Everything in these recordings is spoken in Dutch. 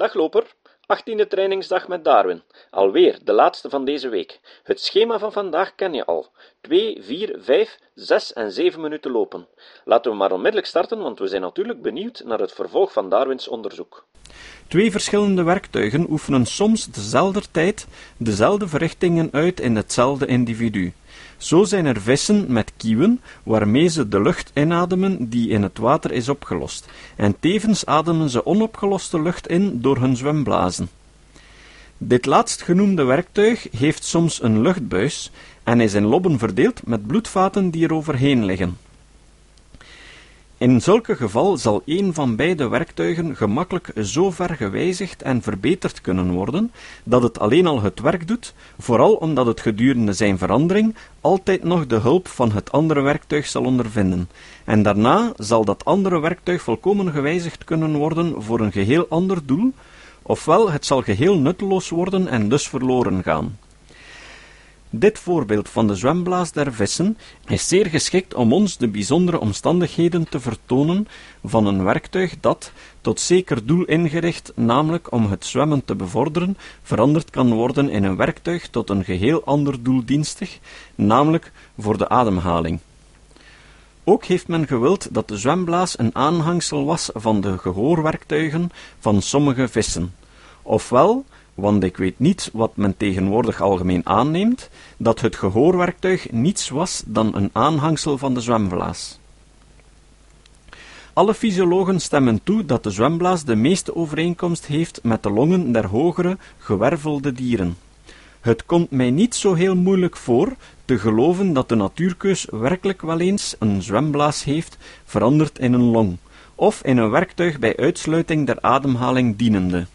Dag loper, 18e trainingsdag met Darwin. Alweer de laatste van deze week. Het schema van vandaag ken je al. 2, 4, 5, 6 en 7 minuten lopen. Laten we maar onmiddellijk starten, want we zijn natuurlijk benieuwd naar het vervolg van Darwins onderzoek. Twee verschillende werktuigen oefenen soms dezelfde tijd dezelfde verrichtingen uit in hetzelfde individu. Zo zijn er vissen met kieuwen, waarmee ze de lucht inademen die in het water is opgelost, en tevens ademen ze onopgeloste lucht in door hun zwemblazen. Dit laatstgenoemde werktuig heeft soms een luchtbuis en is in lobben verdeeld met bloedvaten die er overheen liggen. In zulke geval zal een van beide werktuigen gemakkelijk zo ver gewijzigd en verbeterd kunnen worden, dat het alleen al het werk doet, vooral omdat het gedurende zijn verandering altijd nog de hulp van het andere werktuig zal ondervinden, en daarna zal dat andere werktuig volkomen gewijzigd kunnen worden voor een geheel ander doel, ofwel het zal geheel nutteloos worden en dus verloren gaan. Dit voorbeeld van de zwemblaas der vissen is zeer geschikt om ons de bijzondere omstandigheden te vertonen van een werktuig dat, tot zeker doel ingericht, namelijk om het zwemmen te bevorderen, veranderd kan worden in een werktuig tot een geheel ander doel dienstig, namelijk voor de ademhaling. Ook heeft men gewild dat de zwemblaas een aanhangsel was van de gehoorwerktuigen van sommige vissen, ofwel want ik weet niet wat men tegenwoordig algemeen aanneemt, dat het gehoorwerktuig niets was dan een aanhangsel van de zwemblaas. Alle fysiologen stemmen toe dat de zwemblaas de meeste overeenkomst heeft met de longen der hogere, gewervelde dieren. Het komt mij niet zo heel moeilijk voor te geloven dat de natuurkeus werkelijk wel eens een zwemblaas heeft veranderd in een long, of in een werktuig bij uitsluiting der ademhaling dienende.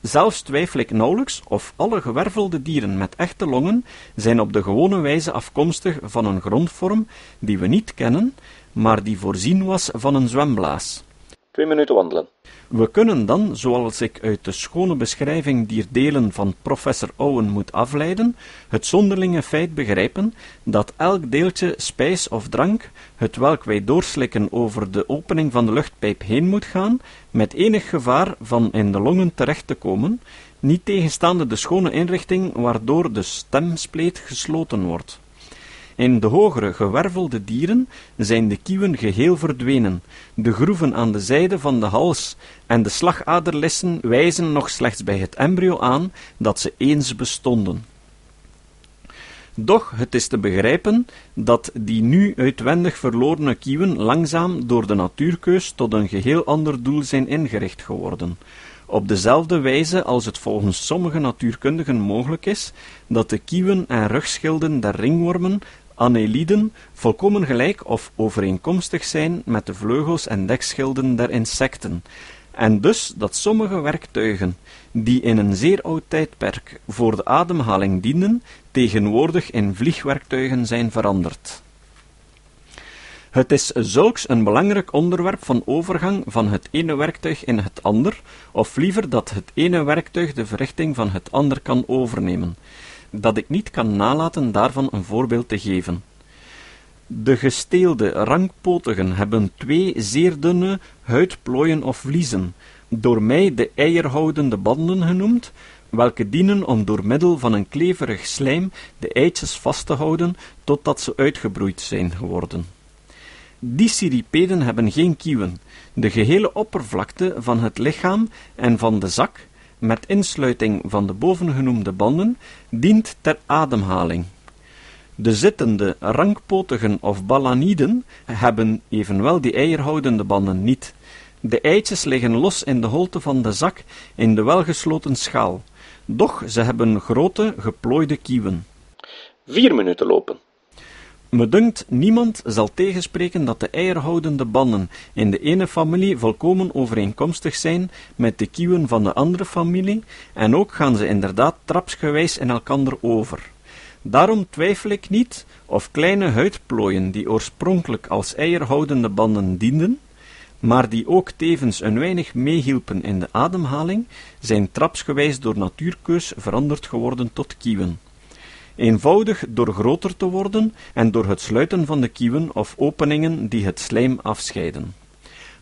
Zelfs twijfel ik nauwelijks of alle gewervelde dieren met echte longen zijn op de gewone wijze afkomstig van een grondvorm die we niet kennen, maar die voorzien was van een zwemblaas. Minuten wandelen. We kunnen dan, zoals ik uit de schone beschrijving dier delen van professor Owen moet afleiden, het zonderlinge feit begrijpen dat elk deeltje spijs of drank, het welk wij doorslikken over de opening van de luchtpijp heen moet gaan, met enig gevaar van in de longen terecht te komen, niet tegenstaande de schone inrichting waardoor de stemspleet gesloten wordt. In de hogere gewervelde dieren zijn de kieuwen geheel verdwenen, de groeven aan de zijde van de hals en de slagaderlissen wijzen nog slechts bij het embryo aan dat ze eens bestonden. Doch het is te begrijpen dat die nu uitwendig verlorene kieuwen langzaam door de natuurkeus tot een geheel ander doel zijn ingericht geworden, op dezelfde wijze als het volgens sommige natuurkundigen mogelijk is dat de kieuwen en rugschilden der ringwormen Anneliden volkomen gelijk of overeenkomstig zijn met de vleugels en dekschilden der insecten, en dus dat sommige werktuigen, die in een zeer oud tijdperk voor de ademhaling dienden, tegenwoordig in vliegwerktuigen zijn veranderd. Het is zulks een belangrijk onderwerp van overgang van het ene werktuig in het ander, of liever dat het ene werktuig de verrichting van het ander kan overnemen, dat ik niet kan nalaten daarvan een voorbeeld te geven. De gesteelde rankpotigen hebben twee zeer dunne huidplooien of vliezen, door mij de eierhoudende banden genoemd, welke dienen om door middel van een kleverig slijm de eitjes vast te houden totdat ze uitgebroeid zijn geworden. Die cirripeden hebben geen kieuwen. De gehele oppervlakte van het lichaam en van de zak met insluiting van de bovengenoemde banden, dient ter ademhaling. De zittende, rankpotigen of balaniden hebben evenwel die eierhoudende banden niet. De eitjes liggen los in de holte van de zak in de welgesloten schaal, doch ze hebben grote, geplooide kieuwen. Vier minuten lopen. Me dunkt, niemand zal tegenspreken dat de eierhoudende banden in de ene familie volkomen overeenkomstig zijn met de kieuwen van de andere familie, en ook gaan ze inderdaad trapsgewijs in elkander over. Daarom twijfel ik niet of kleine huidplooien die oorspronkelijk als eierhoudende banden dienden, maar die ook tevens een weinig meehielpen in de ademhaling, zijn trapsgewijs door natuurkeus veranderd geworden tot kieuwen eenvoudig door groter te worden en door het sluiten van de kieuwen of openingen die het slijm afscheiden.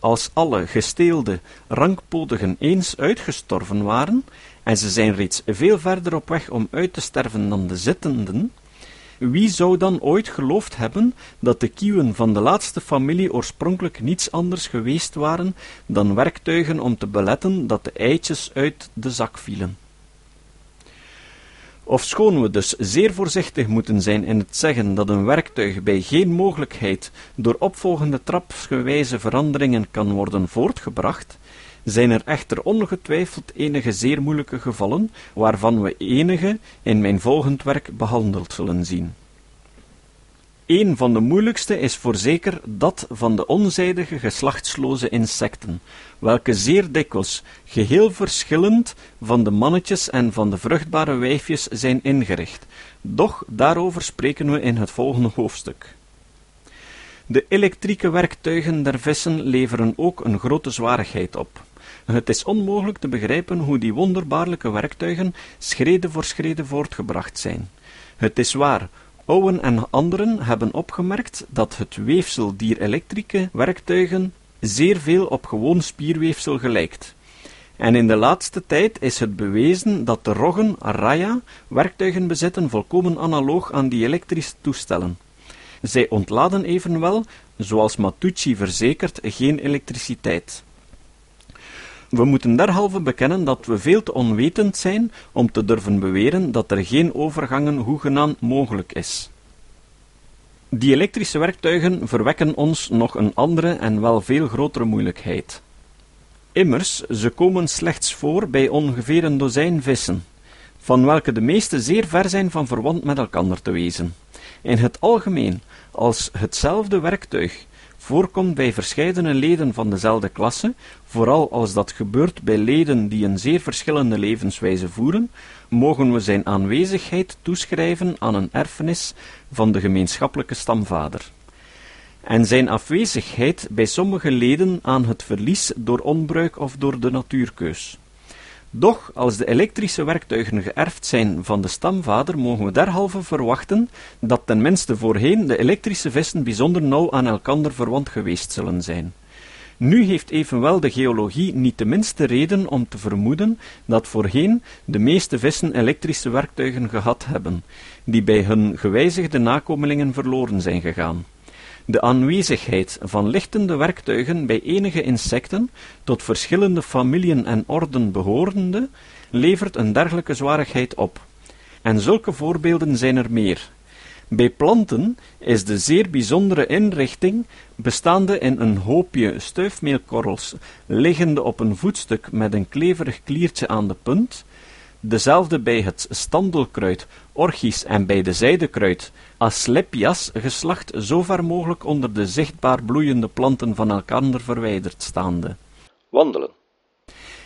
als alle gesteelde rankpodigen eens uitgestorven waren, en ze zijn reeds veel verder op weg om uit te sterven dan de zittenden, wie zou dan ooit geloofd hebben dat de kieuwen van de laatste familie oorspronkelijk niets anders geweest waren dan werktuigen om te beletten dat de eitjes uit de zak vielen? Ofschoon we dus zeer voorzichtig moeten zijn in het zeggen dat een werktuig bij geen mogelijkheid door opvolgende trapsgewijze veranderingen kan worden voortgebracht, zijn er echter ongetwijfeld enige zeer moeilijke gevallen, waarvan we enige in mijn volgend werk behandeld zullen zien. Een van de moeilijkste is voorzeker dat van de onzijdige geslachtsloze insecten, welke zeer dikwijls, geheel verschillend van de mannetjes en van de vruchtbare wijfjes zijn ingericht, doch daarover spreken we in het volgende hoofdstuk. De elektrieke werktuigen der vissen leveren ook een grote zwarigheid op. Het is onmogelijk te begrijpen hoe die wonderbaarlijke werktuigen schrede voor schrede voortgebracht zijn. Het is waar, Owen en anderen hebben opgemerkt dat het weefsel dier elektrische werktuigen zeer veel op gewoon spierweefsel gelijkt. En in de laatste tijd is het bewezen dat de roggen Raya werktuigen bezitten volkomen analoog aan die elektrische toestellen. Zij ontladen evenwel, zoals Matucci verzekert, geen elektriciteit. We moeten derhalve bekennen dat we veel te onwetend zijn om te durven beweren dat er geen overgangen hoegenaamd mogelijk is. Die elektrische werktuigen verwekken ons nog een andere en wel veel grotere moeilijkheid. Immers, ze komen slechts voor bij ongeveer een dozijn vissen, van welke de meeste zeer ver zijn van verwant met elkander te wezen. In het algemeen, als hetzelfde werktuig voorkomt bij verscheidene leden van dezelfde klasse, vooral als dat gebeurt bij leden die een zeer verschillende levenswijze voeren, mogen we zijn aanwezigheid toeschrijven aan een erfenis van de gemeenschappelijke stamvader. En zijn afwezigheid bij sommige leden aan het verlies door onbruik of door de natuurkeus. Doch, als de elektrische werktuigen geërfd zijn van de stamvader, mogen we derhalve verwachten dat ten minste voorheen de elektrische vissen bijzonder nauw aan elkander verwant geweest zullen zijn. Nu heeft evenwel de geologie niet de minste reden om te vermoeden dat voorheen de meeste vissen elektrische werktuigen gehad hebben, die bij hun gewijzigde nakomelingen verloren zijn gegaan. De aanwezigheid van lichtende werktuigen bij enige insecten, tot verschillende familien en orden behorende, levert een dergelijke zwarigheid op. En zulke voorbeelden zijn er meer. Bij planten is de zeer bijzondere inrichting, bestaande in een hoopje stuifmeelkorrels, liggende op een voetstuk met een kleverig kliertje aan de punt, dezelfde bij het standelkruid, orchis en bij de zijdekruid, Asclepias geslacht zo ver mogelijk onder de zichtbaar bloeiende planten van elkander verwijderd staande. Wandelen.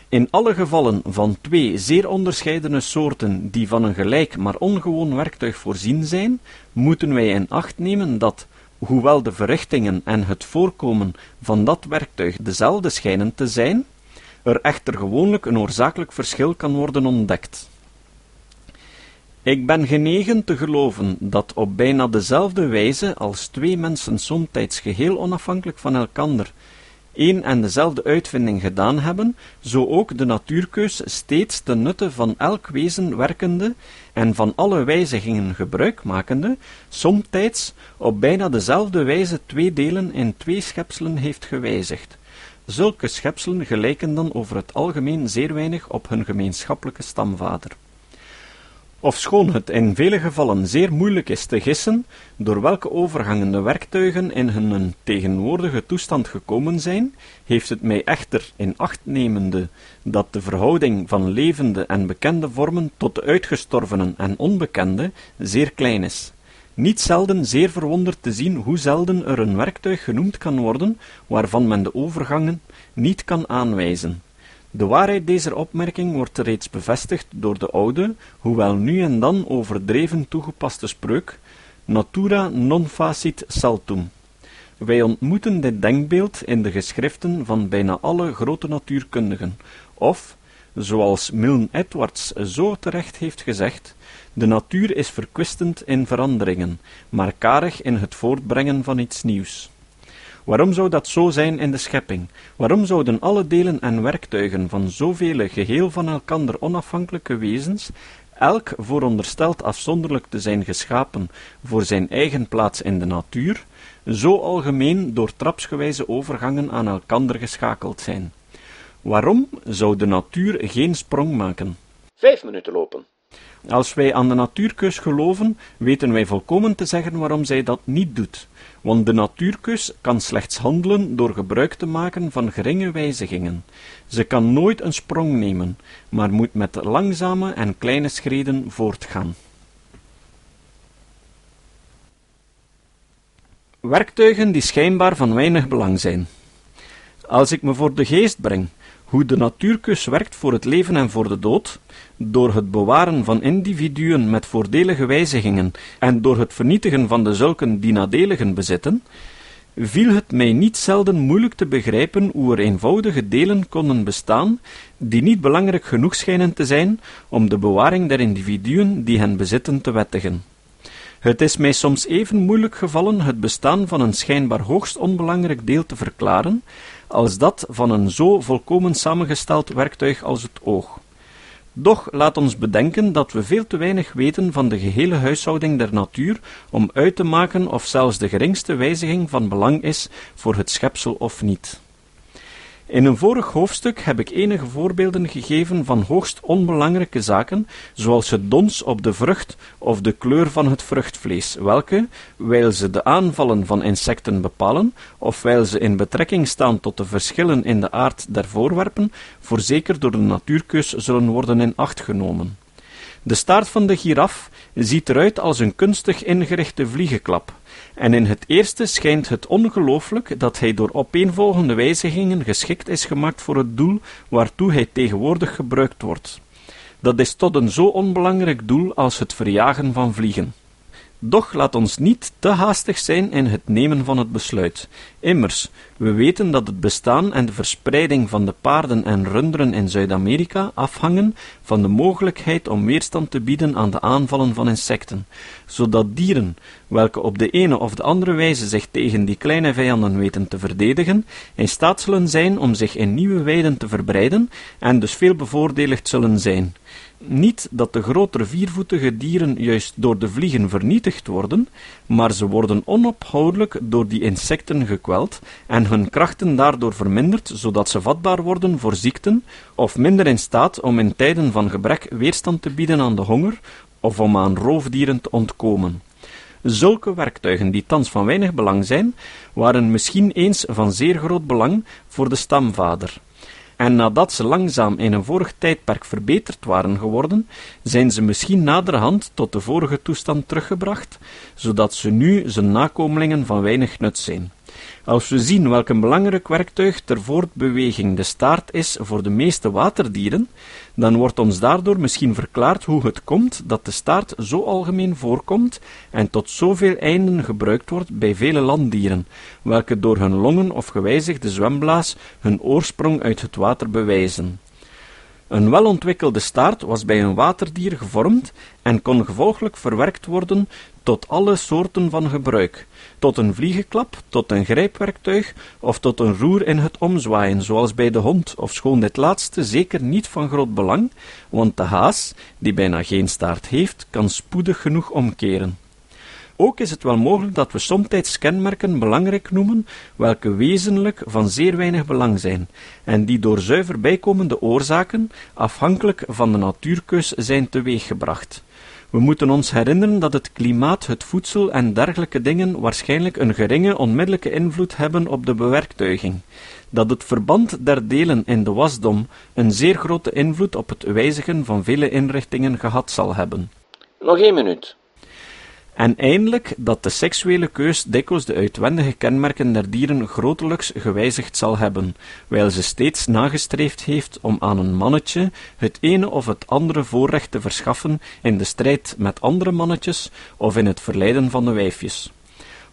In alle gevallen van twee zeer onderscheidene soorten die van een gelijk maar ongewoon werktuig voorzien zijn, moeten wij in acht nemen dat, hoewel de verrichtingen en het voorkomen van dat werktuig dezelfde schijnen te zijn, er echter gewoonlijk een oorzakelijk verschil kan worden ontdekt. Ik ben genegen te geloven dat op bijna dezelfde wijze als twee mensen somtijds geheel onafhankelijk van elkander een en dezelfde uitvinding gedaan hebben, zo ook de natuurkeus steeds ten nutte van elk wezen werkende en van alle wijzigingen gebruik makende, somtijds op bijna dezelfde wijze twee delen in twee schepselen heeft gewijzigd. Zulke schepselen gelijken dan over het algemeen zeer weinig op hun gemeenschappelijke stamvader. Ofschoon het in vele gevallen zeer moeilijk is te gissen door welke overgangen de werktuigen in hun tegenwoordige toestand gekomen zijn, heeft het mij echter in acht nemende dat de verhouding van levende en bekende vormen tot de uitgestorvenen en onbekende zeer klein is. Niet zelden zeer verwonderd te zien hoe zelden er een werktuig genoemd kan worden waarvan men de overgangen niet kan aanwijzen. De waarheid deze opmerking wordt reeds bevestigd door de oude, hoewel nu en dan overdreven toegepaste spreuk, natura non facit saltum. Wij ontmoeten dit denkbeeld in de geschriften van bijna alle grote natuurkundigen, of, zoals Milne Edwards zo terecht heeft gezegd, de natuur is verkwistend in veranderingen, maar karig in het voortbrengen van iets nieuws. Waarom zou dat zo zijn in de schepping? Waarom zouden alle delen en werktuigen van zoveel geheel van elkander onafhankelijke wezens, elk voorondersteld afzonderlijk te zijn geschapen voor zijn eigen plaats in de natuur, zo algemeen door trapsgewijze overgangen aan elkander geschakeld zijn? Waarom zou de natuur geen sprong maken? Vijf minuten lopen. Als wij aan de natuurkeus geloven, weten wij volkomen te zeggen waarom zij dat niet doet. Want de natuurkeus kan slechts handelen door gebruik te maken van geringe wijzigingen. Ze kan nooit een sprong nemen, maar moet met langzame en kleine schreden voortgaan. Werktuigen die schijnbaar van weinig belang zijn. Als ik me voor de geest breng hoe de natuurkus werkt voor het leven en voor de dood, door het bewaren van individuen met voordelige wijzigingen en door het vernietigen van de zulken die nadeligen bezitten, viel het mij niet zelden moeilijk te begrijpen hoe er eenvoudige delen konden bestaan, die niet belangrijk genoeg schijnen te zijn om de bewaring der individuen die hen bezitten te wettigen. Het is mij soms even moeilijk gevallen het bestaan van een schijnbaar hoogst onbelangrijk deel te verklaren, als dat van een zo volkomen samengesteld werktuig als het oog. Doch laat ons bedenken dat we veel te weinig weten van de gehele huishouding der natuur om uit te maken of zelfs de geringste wijziging van belang is voor het schepsel of niet. In een vorig hoofdstuk heb ik enige voorbeelden gegeven van hoogst onbelangrijke zaken, zoals het dons op de vrucht of de kleur van het vruchtvlees, welke, wijl ze de aanvallen van insecten bepalen, of wijl ze in betrekking staan tot de verschillen in de aard der voorwerpen, voorzeker door de natuurkeus zullen worden in acht genomen. De staart van de giraf ziet eruit als een kunstig ingerichte vliegenklap, en in het eerste schijnt het ongelooflijk dat hij door opeenvolgende wijzigingen geschikt is gemaakt voor het doel waartoe hij tegenwoordig gebruikt wordt. Dat is tot een zo onbelangrijk doel als het verjagen van vliegen. Doch laat ons niet te haastig zijn in het nemen van het besluit. Immers, we weten dat het bestaan en de verspreiding van de paarden en runderen in Zuid-Amerika afhangen van de mogelijkheid om weerstand te bieden aan de aanvallen van insecten, zodat dieren, welke op de ene of de andere wijze zich tegen die kleine vijanden weten te verdedigen, in staat zullen zijn om zich in nieuwe weiden te verbreiden en dus veel bevoordeligd zullen zijn. Niet dat de grotere viervoetige dieren juist door de vliegen vernietigd worden, maar ze worden onophoudelijk door die insecten gekweld en hun krachten daardoor verminderd, zodat ze vatbaar worden voor ziekten of minder in staat om in tijden van gebrek weerstand te bieden aan de honger of om aan roofdieren te ontkomen. Zulke werktuigen, die thans van weinig belang zijn, waren misschien eens van zeer groot belang voor de stamvader en nadat ze langzaam in een vorig tijdperk verbeterd waren geworden, zijn ze misschien naderhand tot de vorige toestand teruggebracht, zodat ze nu zijn nakomelingen van weinig nut zijn. Als we zien welk een belangrijk werktuig ter voortbeweging de staart is voor de meeste waterdieren, dan wordt ons daardoor misschien verklaard hoe het komt dat de staart zo algemeen voorkomt en tot zoveel einden gebruikt wordt bij vele landdieren, welke door hun longen of gewijzigde zwemblaas hun oorsprong uit het water bewijzen. Een welontwikkelde staart was bij een waterdier gevormd en kon gevolglijk verwerkt worden tot alle soorten van gebruik, tot een vliegenklap, tot een grijpwerktuig of tot een roer in het omzwaaien, zoals bij de hond, ofschoon dit laatste zeker niet van groot belang, want de haas, die bijna geen staart heeft, kan spoedig genoeg omkeren. Ook is het wel mogelijk dat we somtijds kenmerken belangrijk noemen, welke wezenlijk van zeer weinig belang zijn, en die door zuiver bijkomende oorzaken, afhankelijk van de natuurkeus, zijn teweeggebracht. We moeten ons herinneren dat het klimaat, het voedsel en dergelijke dingen waarschijnlijk een geringe onmiddellijke invloed hebben op de bewerktuiging, dat het verband der delen in de wasdom een zeer grote invloed op het wijzigen van vele inrichtingen gehad zal hebben. Nog één minuut. En eindelijk dat de seksuele keus dikwijls de uitwendige kenmerken der dieren grotelijks gewijzigd zal hebben, wijl ze steeds nagestreefd heeft om aan een mannetje het ene of het andere voorrecht te verschaffen in de strijd met andere mannetjes of in het verleiden van de wijfjes.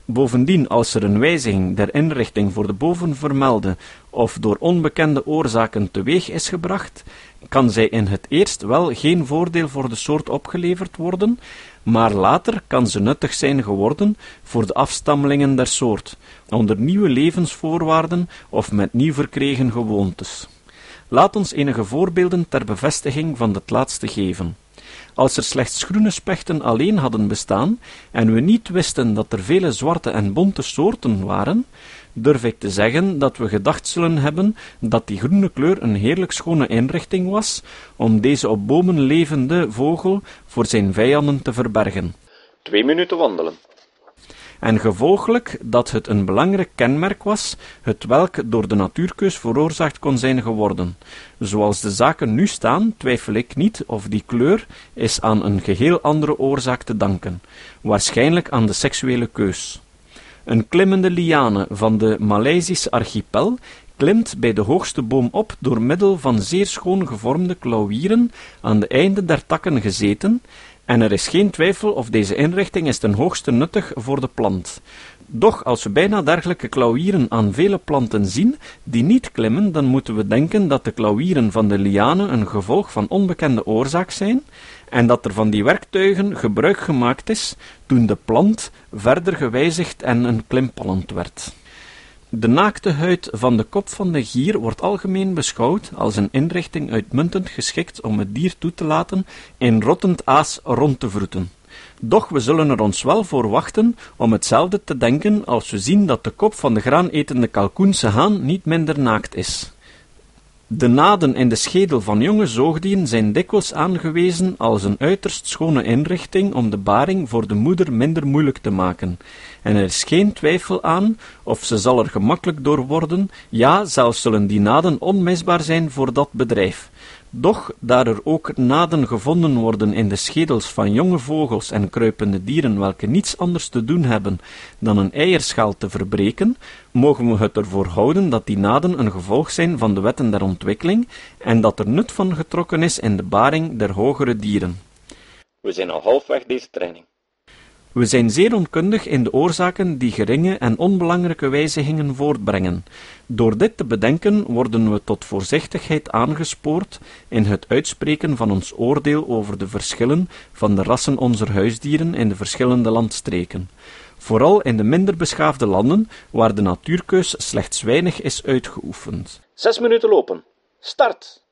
Bovendien, als er een wijziging der inrichting voor de bovenvermelde of door onbekende oorzaken teweeg is gebracht, kan zij in het eerst wel geen voordeel voor de soort opgeleverd worden, maar later kan ze nuttig zijn geworden voor de afstammelingen der soort, onder nieuwe levensvoorwaarden of met nieuw verkregen gewoontes. Laat ons enige voorbeelden ter bevestiging van dit laatste geven. Als er slechts groene spechten alleen hadden bestaan, en we niet wisten dat er vele zwarte en bonte soorten waren, durf ik te zeggen dat we gedacht zullen hebben dat die groene kleur een heerlijk schone inrichting was om deze op bomen levende vogel voor zijn vijanden te verbergen. Twee minuten wandelen en gevolglijk dat het een belangrijk kenmerk was, het welk door de natuurkeus veroorzaakt kon zijn geworden. Zoals de zaken nu staan, twijfel ik niet of die kleur is aan een geheel andere oorzaak te danken, waarschijnlijk aan de seksuele keus. Een klimmende liane van de Maleisische archipel klimt bij de hoogste boom op door middel van zeer schoon gevormde klauwieren aan de einden der takken gezeten, en er is geen twijfel of deze inrichting is ten hoogste nuttig voor de plant. Doch als we bijna dergelijke klauwieren aan vele planten zien die niet klimmen, dan moeten we denken dat de klauwieren van de lianen een gevolg van onbekende oorzaak zijn en dat er van die werktuigen gebruik gemaakt is toen de plant verder gewijzigd en een klimpalland werd. De naakte huid van de kop van de gier wordt algemeen beschouwd als een inrichting uitmuntend geschikt om het dier toe te laten in rottend aas rond te vroeten. Doch we zullen er ons wel voor wachten om hetzelfde te denken als we zien dat de kop van de graanetende kalkoense haan niet minder naakt is. De naden in de schedel van jonge zoogdieren zijn dikwijls aangewezen als een uiterst schone inrichting om de baring voor de moeder minder moeilijk te maken, en er is geen twijfel aan of ze zal er gemakkelijk door worden, ja, zelfs zullen die naden onmisbaar zijn voor dat bedrijf. Doch, daar er ook naden gevonden worden in de schedels van jonge vogels en kruipende dieren welke niets anders te doen hebben dan een eierschaal te verbreken, mogen we het ervoor houden dat die naden een gevolg zijn van de wetten der ontwikkeling en dat er nut van getrokken is in de baring der hogere dieren. We zijn al halfweg deze training. We zijn zeer onkundig in de oorzaken die geringe en onbelangrijke wijzigingen voortbrengen. Door dit te bedenken worden we tot voorzichtigheid aangespoord in het uitspreken van ons oordeel over de verschillen van de rassen onze huisdieren in de verschillende landstreken. Vooral in de minder beschaafde landen, waar de natuurkeus slechts weinig is uitgeoefend. Zes minuten lopen. Start!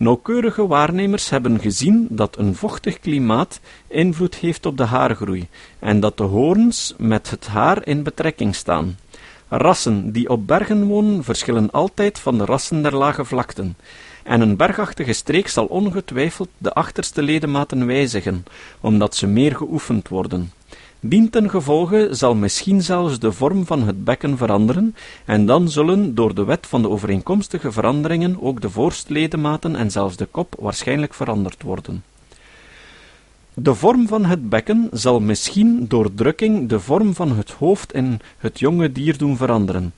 Nauwkeurige waarnemers hebben gezien dat een vochtig klimaat invloed heeft op de haargroei en dat de hoorns met het haar in betrekking staan. Rassen die op bergen wonen verschillen altijd van de rassen der lage vlakten, en een bergachtige streek zal ongetwijfeld de achterste ledematen wijzigen, omdat ze meer geoefend worden. Dientengevolge zal misschien zelfs de vorm van het bekken veranderen, en dan zullen door de wet van de overeenkomstige veranderingen ook de voorstledematen en zelfs de kop waarschijnlijk veranderd worden. De vorm van het bekken zal misschien door drukking de vorm van het hoofd in het jonge dier doen veranderen,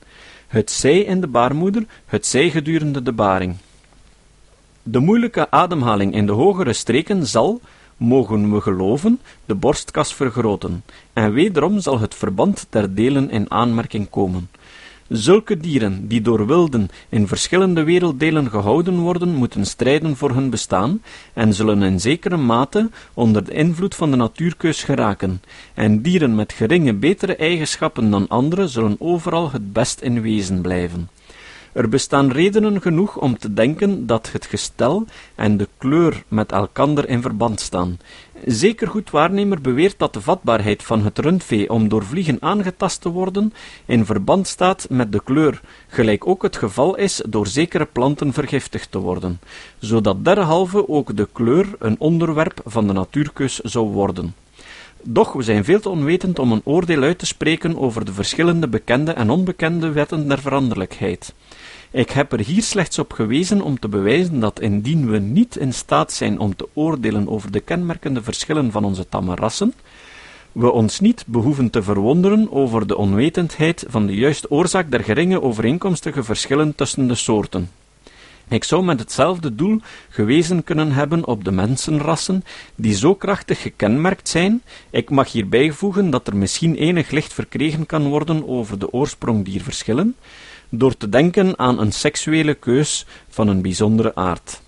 het zij in de baarmoeder, het zij gedurende de baring. De moeilijke ademhaling in de hogere streken zal, mogen we geloven, de borstkas vergroten, en wederom zal het verband der delen in aanmerking komen. Zulke dieren, die door wilden in verschillende werelddelen gehouden worden, moeten strijden voor hun bestaan, en zullen in zekere mate onder de invloed van de natuurkeus geraken, en dieren met geringe betere eigenschappen dan andere zullen overal het best in wezen blijven. Er bestaan redenen genoeg om te denken dat het gestel en de kleur met elkander in verband staan. Zeker goed waarnemer beweert dat de vatbaarheid van het rundvee om door vliegen aangetast te worden in verband staat met de kleur, gelijk ook het geval is door zekere planten vergiftigd te worden, zodat derhalve ook de kleur een onderwerp van de natuurkeus zou worden. Doch we zijn veel te onwetend om een oordeel uit te spreken over de verschillende bekende en onbekende wetten der veranderlijkheid. Ik heb er hier slechts op gewezen om te bewijzen dat indien we niet in staat zijn om te oordelen over de kenmerkende verschillen van onze tamme rassen, we ons niet behoeven te verwonderen over de onwetendheid van de juiste oorzaak der geringe overeenkomstige verschillen tussen de soorten. Ik zou met hetzelfde doel gewezen kunnen hebben op de mensenrassen, die zo krachtig gekenmerkt zijn. Ik mag hierbij voegen dat er misschien enig licht verkregen kan worden over de oorsprong dier verschillen, door te denken aan een seksuele keus van een bijzondere aard.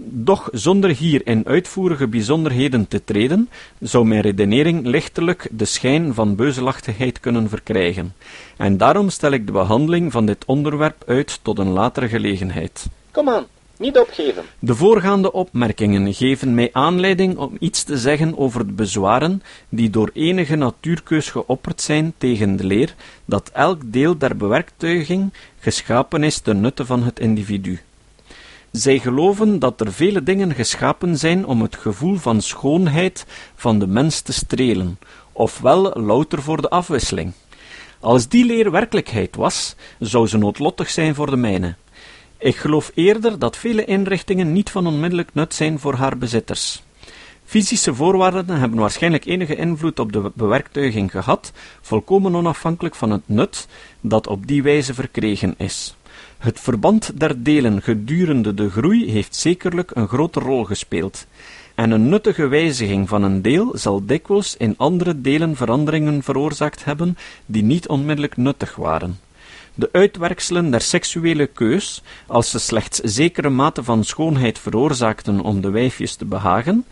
Doch zonder hier in uitvoerige bijzonderheden te treden, zou mijn redenering lichtelijk de schijn van beuzelachtigheid kunnen verkrijgen, en daarom stel ik de behandeling van dit onderwerp uit tot een latere gelegenheid. Kom aan, niet opgeven. De voorgaande opmerkingen geven mij aanleiding om iets te zeggen over de bezwaren die door enige natuurkeus geopperd zijn tegen de leer dat elk deel der bewerktuiging geschapen is ten nutte van het individu. Zij geloven dat er vele dingen geschapen zijn om het gevoel van schoonheid van de mens te strelen, ofwel louter voor de afwisseling. Als die leer werkelijkheid was, zou ze noodlottig zijn voor de mijne. Ik geloof eerder dat vele inrichtingen niet van onmiddellijk nut zijn voor haar bezitters. Fysische voorwaarden hebben waarschijnlijk enige invloed op de bewerktuiging gehad, volkomen onafhankelijk van het nut dat op die wijze verkregen is. Het verband der delen gedurende de groei heeft zekerlijk een grote rol gespeeld, en een nuttige wijziging van een deel zal dikwijls in andere delen veranderingen veroorzaakt hebben die niet onmiddellijk nuttig waren. De uitwerkselen der seksuele keus, als ze slechts zekere mate van schoonheid veroorzaakten om de wijfjes te behagen,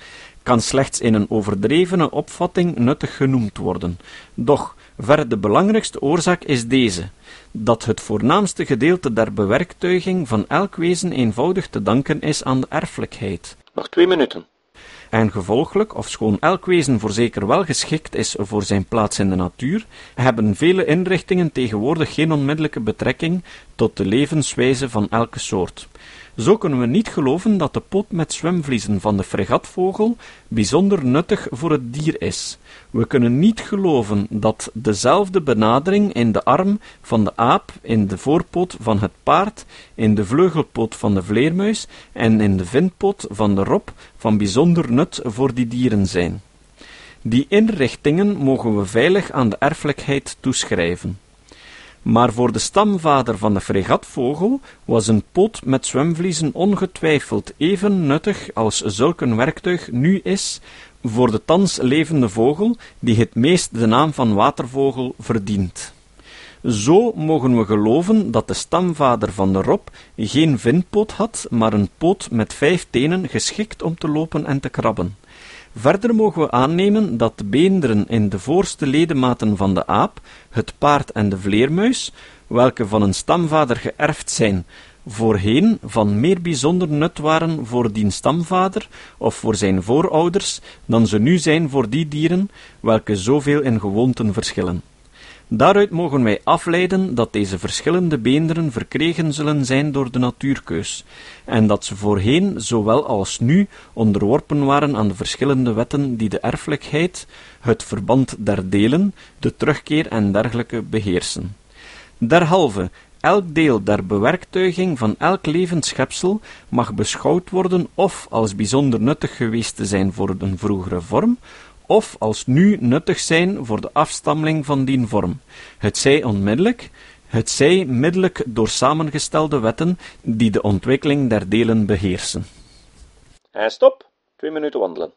kan slechts in een overdrevene opvatting nuttig genoemd worden. Doch, ver de belangrijkste oorzaak is deze, dat het voornaamste gedeelte der bewerktuiging van elk wezen eenvoudig te danken is aan de erfelijkheid. Nog twee minuten. En gevolglijk, ofschoon elk wezen voorzeker wel geschikt is voor zijn plaats in de natuur, hebben vele inrichtingen tegenwoordig geen onmiddellijke betrekking tot de levenswijze van elke soort. Zo kunnen we niet geloven dat de pot met zwemvliezen van de fregatvogel bijzonder nuttig voor het dier is. We kunnen niet geloven dat dezelfde benadering in de arm van de aap, in de voorpoot van het paard, in de vleugelpoot van de vleermuis en in de vindpoot van de rob van bijzonder nut voor die dieren zijn. Die inrichtingen mogen we veilig aan de erfelijkheid toeschrijven. Maar voor de stamvader van de fregatvogel was een pot met zwemvliezen ongetwijfeld even nuttig als zulk een werktuig nu is voor de thans levende vogel, die het meest de naam van watervogel verdient. Zo mogen we geloven dat de stamvader van de rob geen vindpoot had, maar een poot met vijf tenen geschikt om te lopen en te krabben. Verder mogen we aannemen dat de beenderen in de voorste ledematen van de aap, het paard en de vleermuis, welke van een stamvader geërfd zijn, voorheen van meer bijzonder nut waren voor dien stamvader of voor zijn voorouders, dan ze nu zijn voor die dieren, welke zoveel in gewoonten verschillen. Daaruit mogen wij afleiden dat deze verschillende beenderen verkregen zullen zijn door de natuurkeus, en dat ze voorheen, zowel als nu, onderworpen waren aan de verschillende wetten die de erfelijkheid, het verband der delen, de terugkeer en dergelijke beheersen. Derhalve, elk deel der bewerktuiging van elk levend schepsel mag beschouwd worden of als bijzonder nuttig geweest te zijn voor een vroegere vorm, of als nu nuttig zijn voor de afstammeling van dien vorm, het zij onmiddellijk, het zij middelijk door samengestelde wetten die de ontwikkeling der delen beheersen. En stop, twee minuten wandelen.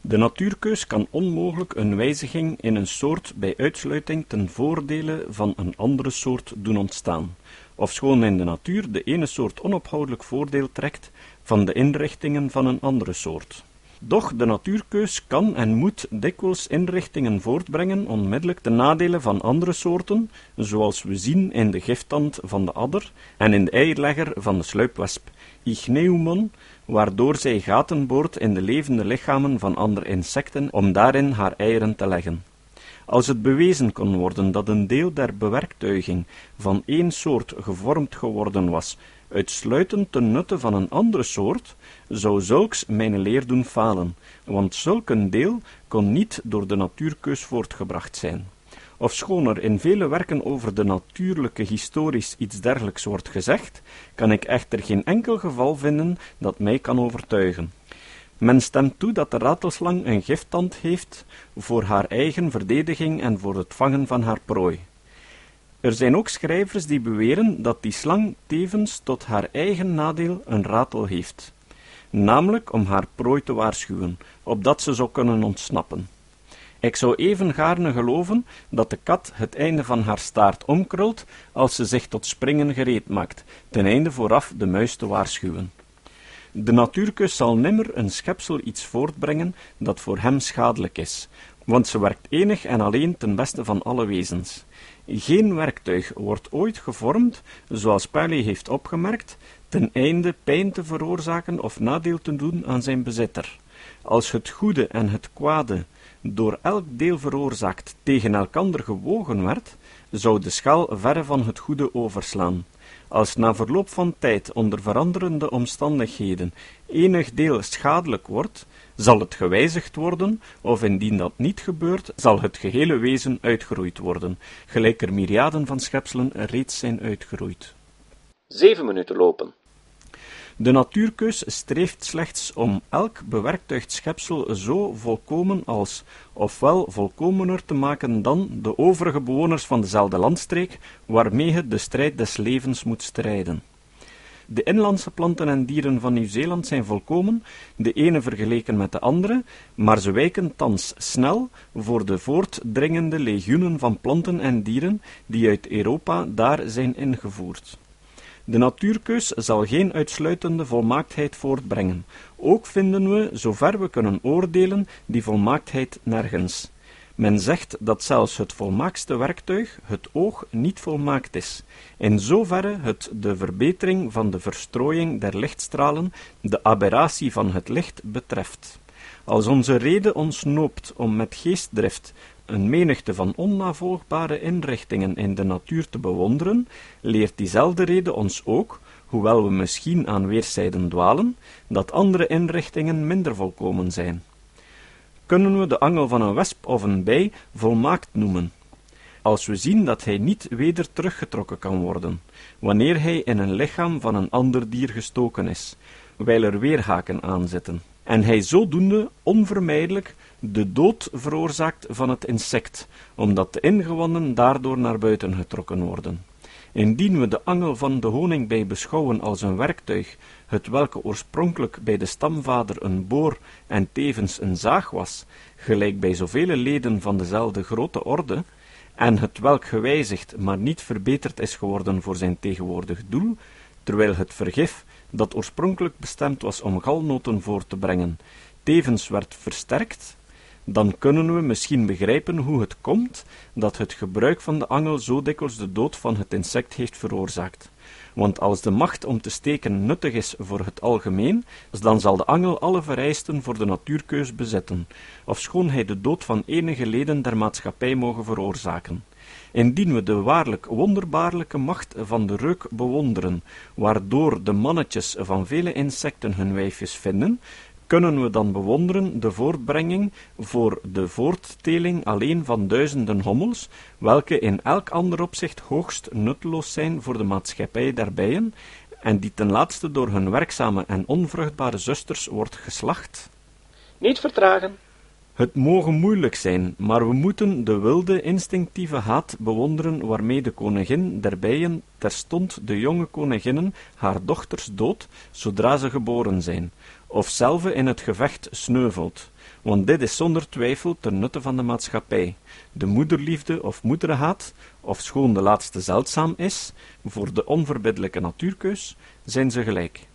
De natuurkeus kan onmogelijk een wijziging in een soort bij uitsluiting ten voordele van een andere soort doen ontstaan, ofschoon in de natuur de ene soort onophoudelijk voordeel trekt van de inrichtingen van een andere soort. Doch de natuurkeus kan en moet dikwijls inrichtingen voortbrengen onmiddellijk ten nadele van andere soorten, zoals we zien in de giftand van de adder en in de eierlegger van de sluipwesp, Ichneumon, waardoor zij gaten boort in de levende lichamen van andere insecten om daarin haar eieren te leggen. Als het bewezen kon worden dat een deel der bewerktuiging van één soort gevormd geworden was, uitsluitend ten nutte van een andere soort, zou zulks mijn leer doen falen, want zulk een deel kon niet door de natuurkeus voortgebracht zijn. Ofschoon er in vele werken over de natuurlijke historisch iets dergelijks wordt gezegd, kan ik echter geen enkel geval vinden dat mij kan overtuigen. Men stemt toe dat de ratelslang een gifttand heeft voor haar eigen verdediging en voor het vangen van haar prooi. Er zijn ook schrijvers die beweren dat die slang tevens tot haar eigen nadeel een ratel heeft, namelijk om haar prooi te waarschuwen, opdat ze zou kunnen ontsnappen. Ik zou even gaarne geloven dat de kat het einde van haar staart omkrult als ze zich tot springen gereed maakt, ten einde vooraf de muis te waarschuwen. De natuurkus zal nimmer een schepsel iets voortbrengen dat voor hem schadelijk is, want ze werkt enig en alleen ten beste van alle wezens. Geen werktuig wordt ooit gevormd, zoals Paley heeft opgemerkt, ten einde pijn te veroorzaken of nadeel te doen aan zijn bezitter. Als het goede en het kwade door elk deel veroorzaakt tegen elkander gewogen werd, zou de schaal verre van het goede overslaan. Als na verloop van tijd onder veranderende omstandigheden enig deel schadelijk wordt, zal het gewijzigd worden, of indien dat niet gebeurt, zal het gehele wezen uitgeroeid worden, gelijk er myriaden van schepselen reeds zijn uitgeroeid. Zeven minuten lopen. De natuurkeus streeft slechts om elk bewerktuigd schepsel zo volkomen als, ofwel volkomener te maken dan, de overige bewoners van dezelfde landstreek, waarmee het de strijd des levens moet strijden. De inlandse planten en dieren van Nieuw-Zeeland zijn volkomen, de ene vergeleken met de andere, maar ze wijken thans snel voor de voortdringende legioenen van planten en dieren die uit Europa daar zijn ingevoerd. De natuurkeus zal geen uitsluitende volmaaktheid voortbrengen. Ook vinden we, zover we kunnen oordelen, die volmaaktheid nergens. Men zegt dat zelfs het volmaakste werktuig, het oog, niet volmaakt is, in zoverre het de verbetering van de verstrooiing der lichtstralen, de aberratie van het licht, betreft. Als onze rede ons noopt om met geestdrift een menigte van onnavolgbare inrichtingen in de natuur te bewonderen, leert diezelfde rede ons ook, hoewel we misschien aan weerszijden dwalen, dat andere inrichtingen minder volkomen zijn. Kunnen we de angel van een wesp of een bij volmaakt noemen? Als we zien dat hij niet weder teruggetrokken kan worden, wanneer hij in een lichaam van een ander dier gestoken is, wijl er weerhaken aan zitten, en hij zodoende onvermijdelijk de dood veroorzaakt van het insect, omdat de ingewanden daardoor naar buiten getrokken worden. Indien we de angel van de honingbij beschouwen als een werktuig, het welke oorspronkelijk bij de stamvader een boor en tevens een zaag was, gelijk bij zoveel leden van dezelfde grote orde, en het welk gewijzigd, maar niet verbeterd is geworden voor zijn tegenwoordig doel, terwijl het vergif, dat oorspronkelijk bestemd was om galnoten voor te brengen, tevens werd versterkt, dan kunnen we misschien begrijpen hoe het komt dat het gebruik van de angel zo dikwijls de dood van het insect heeft veroorzaakt. Want als de macht om te steken nuttig is voor het algemeen, dan zal de angel alle vereisten voor de natuurkeus bezetten, ofschoon hij de dood van enige leden der maatschappij mogen veroorzaken. Indien we de waarlijk wonderbaarlijke macht van de reuk bewonderen, waardoor de mannetjes van vele insecten hun wijfjes vinden, kunnen we dan bewonderen de voortbrenging voor de voortteling alleen van duizenden hommels, welke in elk ander opzicht hoogst nutteloos zijn voor de maatschappij der bijen, en die ten laatste door hun werkzame en onvruchtbare zusters wordt geslacht? Niet vertragen. Het mogen moeilijk zijn, maar we moeten de wilde, instinctieve haat bewonderen waarmee de koningin der bijen terstond de jonge koninginnen haar dochters dood, zodra ze geboren zijn, of zelve in het gevecht sneuvelt, want dit is zonder twijfel ten nutte van de maatschappij. De moederliefde of moederhaat, of schoon de laatste zeldzaam is, voor de onverbiddelijke natuurkeus, zijn ze gelijk.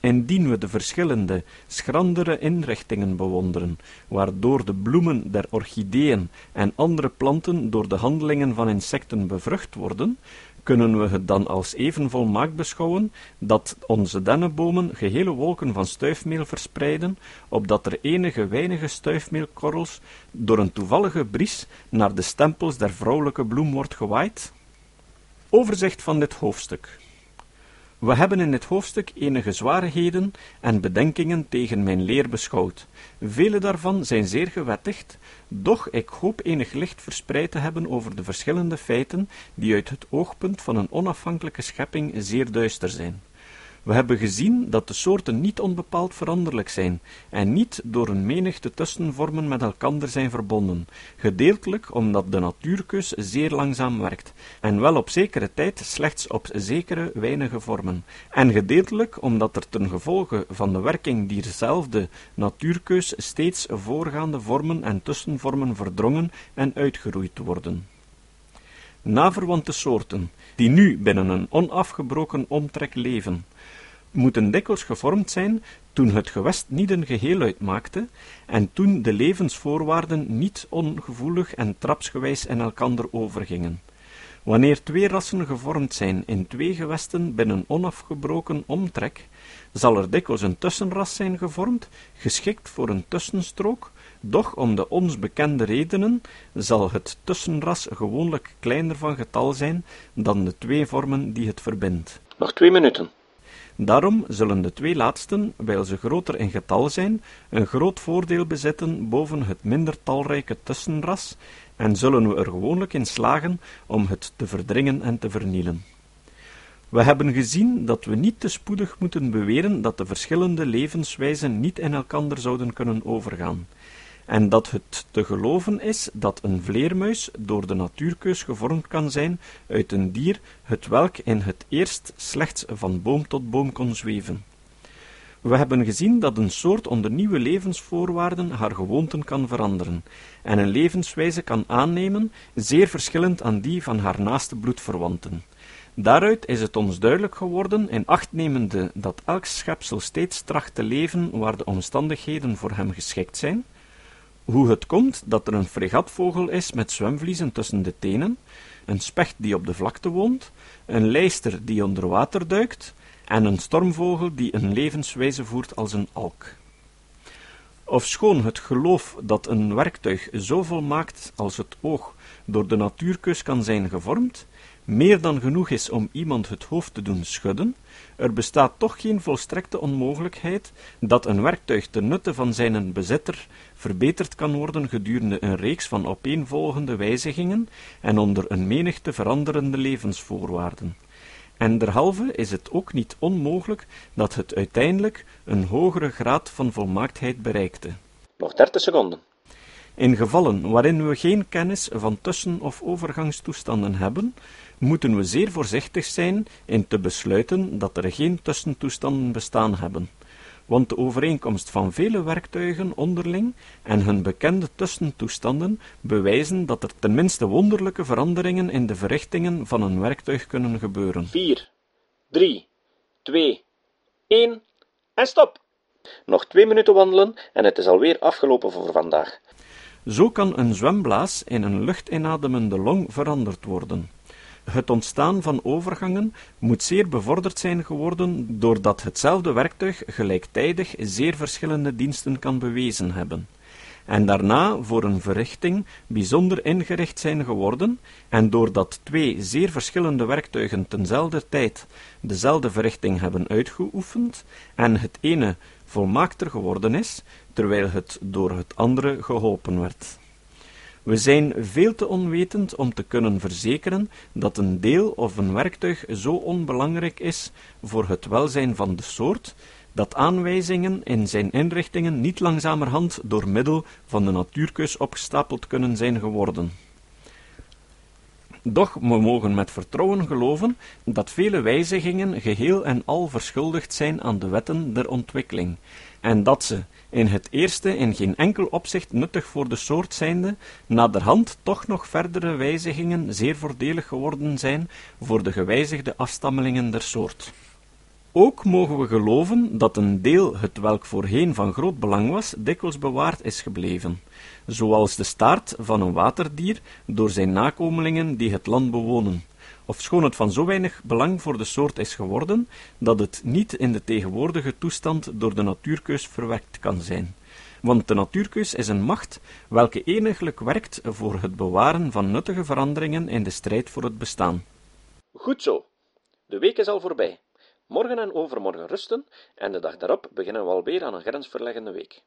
Indien we de verschillende, schrandere inrichtingen bewonderen, waardoor de bloemen der orchideeën en andere planten door de handelingen van insecten bevrucht worden, kunnen we het dan als even volmaakt beschouwen dat onze dennenbomen gehele wolken van stuifmeel verspreiden, opdat er enige weinige stuifmeelkorrels door een toevallige bries naar de stempels der vrouwelijke bloem wordt gewaaid? Overzicht van dit hoofdstuk. We hebben in dit hoofdstuk enige zwarigheden en bedenkingen tegen mijn leer beschouwd. Vele daarvan zijn zeer gewettigd, doch ik hoop enig licht verspreid te hebben over de verschillende feiten die uit het oogpunt van een onafhankelijke schepping zeer duister zijn. We hebben gezien dat de soorten niet onbepaald veranderlijk zijn en niet door een menigte tussenvormen met elkander zijn verbonden, gedeeltelijk omdat de natuurkeus zeer langzaam werkt, en wel op zekere tijd slechts op zekere weinige vormen, en gedeeltelijk omdat er ten gevolge van de werking diezelfde natuurkeus steeds voorgaande vormen en tussenvormen verdrongen en uitgeroeid worden. Naverwante soorten, die nu binnen een onafgebroken omtrek leven, moeten dikwijls gevormd zijn toen het gewest niet een geheel uitmaakte en toen de levensvoorwaarden niet ongevoelig en trapsgewijs in elkander overgingen. Wanneer twee rassen gevormd zijn in twee gewesten binnen onafgebroken omtrek, zal er dikwijls een tussenras zijn gevormd, geschikt voor een tussenstrook, doch om de ons bekende redenen zal het tussenras gewoonlijk kleiner van getal zijn dan de twee vormen die het verbindt. Nog twee minuten. Daarom zullen de twee laatsten, wijl ze groter in getal zijn, een groot voordeel bezitten boven het minder talrijke tussenras, en zullen we er gewoonlijk in slagen om het te verdringen en te vernielen. We hebben gezien dat we niet te spoedig moeten beweren dat de verschillende levenswijzen niet in elkander zouden kunnen overgaan, en dat het te geloven is dat een vleermuis door de natuurkeus gevormd kan zijn uit een dier, het welk in het eerst slechts van boom tot boom kon zweven. We hebben gezien dat een soort onder nieuwe levensvoorwaarden haar gewoonten kan veranderen, en een levenswijze kan aannemen, zeer verschillend aan die van haar naaste bloedverwanten. Daaruit is het ons duidelijk geworden, in acht nemende dat elk schepsel steeds tracht te leven waar de omstandigheden voor hem geschikt zijn, hoe het komt dat er een fregatvogel is met zwemvliezen tussen de tenen, een specht die op de vlakte woont, een lijster die onder water duikt, en een stormvogel die een levenswijze voert als een alk. Ofschoon het geloof dat een werktuig zo volmaakt als het oog door de natuurkeus kan zijn gevormd, meer dan genoeg is om iemand het hoofd te doen schudden, er bestaat toch geen volstrekte onmogelijkheid dat een werktuig ten nutte van zijn bezitter verbeterd kan worden gedurende een reeks van opeenvolgende wijzigingen en onder een menigte veranderende levensvoorwaarden. En derhalve is het ook niet onmogelijk dat het uiteindelijk een hogere graad van volmaaktheid bereikte. Nog dertig seconden. In gevallen waarin we geen kennis van tussen- of overgangstoestanden hebben, moeten we zeer voorzichtig zijn in te besluiten dat er geen tussentoestanden bestaan hebben, want de overeenkomst van vele werktuigen onderling en hun bekende tussentoestanden bewijzen dat er tenminste wonderlijke veranderingen in de verrichtingen van een werktuig kunnen gebeuren. 4, 3, 2, 1 en stop! Nog twee minuten wandelen en het is alweer afgelopen voor vandaag. Zo kan een zwemblaas in een luchtinademende long veranderd worden. Het ontstaan van overgangen moet zeer bevorderd zijn geworden doordat hetzelfde werktuig gelijktijdig zeer verschillende diensten kan bewezen hebben, en daarna voor een verrichting bijzonder ingericht zijn geworden, en doordat twee zeer verschillende werktuigen tenzelfde tijd dezelfde verrichting hebben uitgeoefend, en het ene volmaakter geworden is, terwijl het door het andere geholpen werd. We zijn veel te onwetend om te kunnen verzekeren dat een deel of een werktuig zo onbelangrijk is voor het welzijn van de soort, dat aanwijzingen in zijn inrichtingen niet langzamerhand door middel van de natuurkeus opgestapeld kunnen zijn geworden. Doch we mogen met vertrouwen geloven dat vele wijzigingen geheel en al verschuldigd zijn aan de wetten der ontwikkeling, en dat ze, in het eerste in geen enkel opzicht nuttig voor de soort zijnde, naderhand toch nog verdere wijzigingen zeer voordelig geworden zijn voor de gewijzigde afstammelingen der soort. Ook mogen we geloven dat een deel, het welk voorheen van groot belang was, dikwijls bewaard is gebleven, zoals de staart van een waterdier door zijn nakomelingen die het land bewonen, ofschoon het van zo weinig belang voor de soort is geworden, dat het niet in de tegenwoordige toestand door de natuurkeus verwerkt kan zijn. Want de natuurkeus is een macht welke eniglijk werkt voor het bewaren van nuttige veranderingen in de strijd voor het bestaan. Goed zo. De week is al voorbij. Morgen en overmorgen rusten en de dag daarop beginnen we alweer aan een grensverleggende week.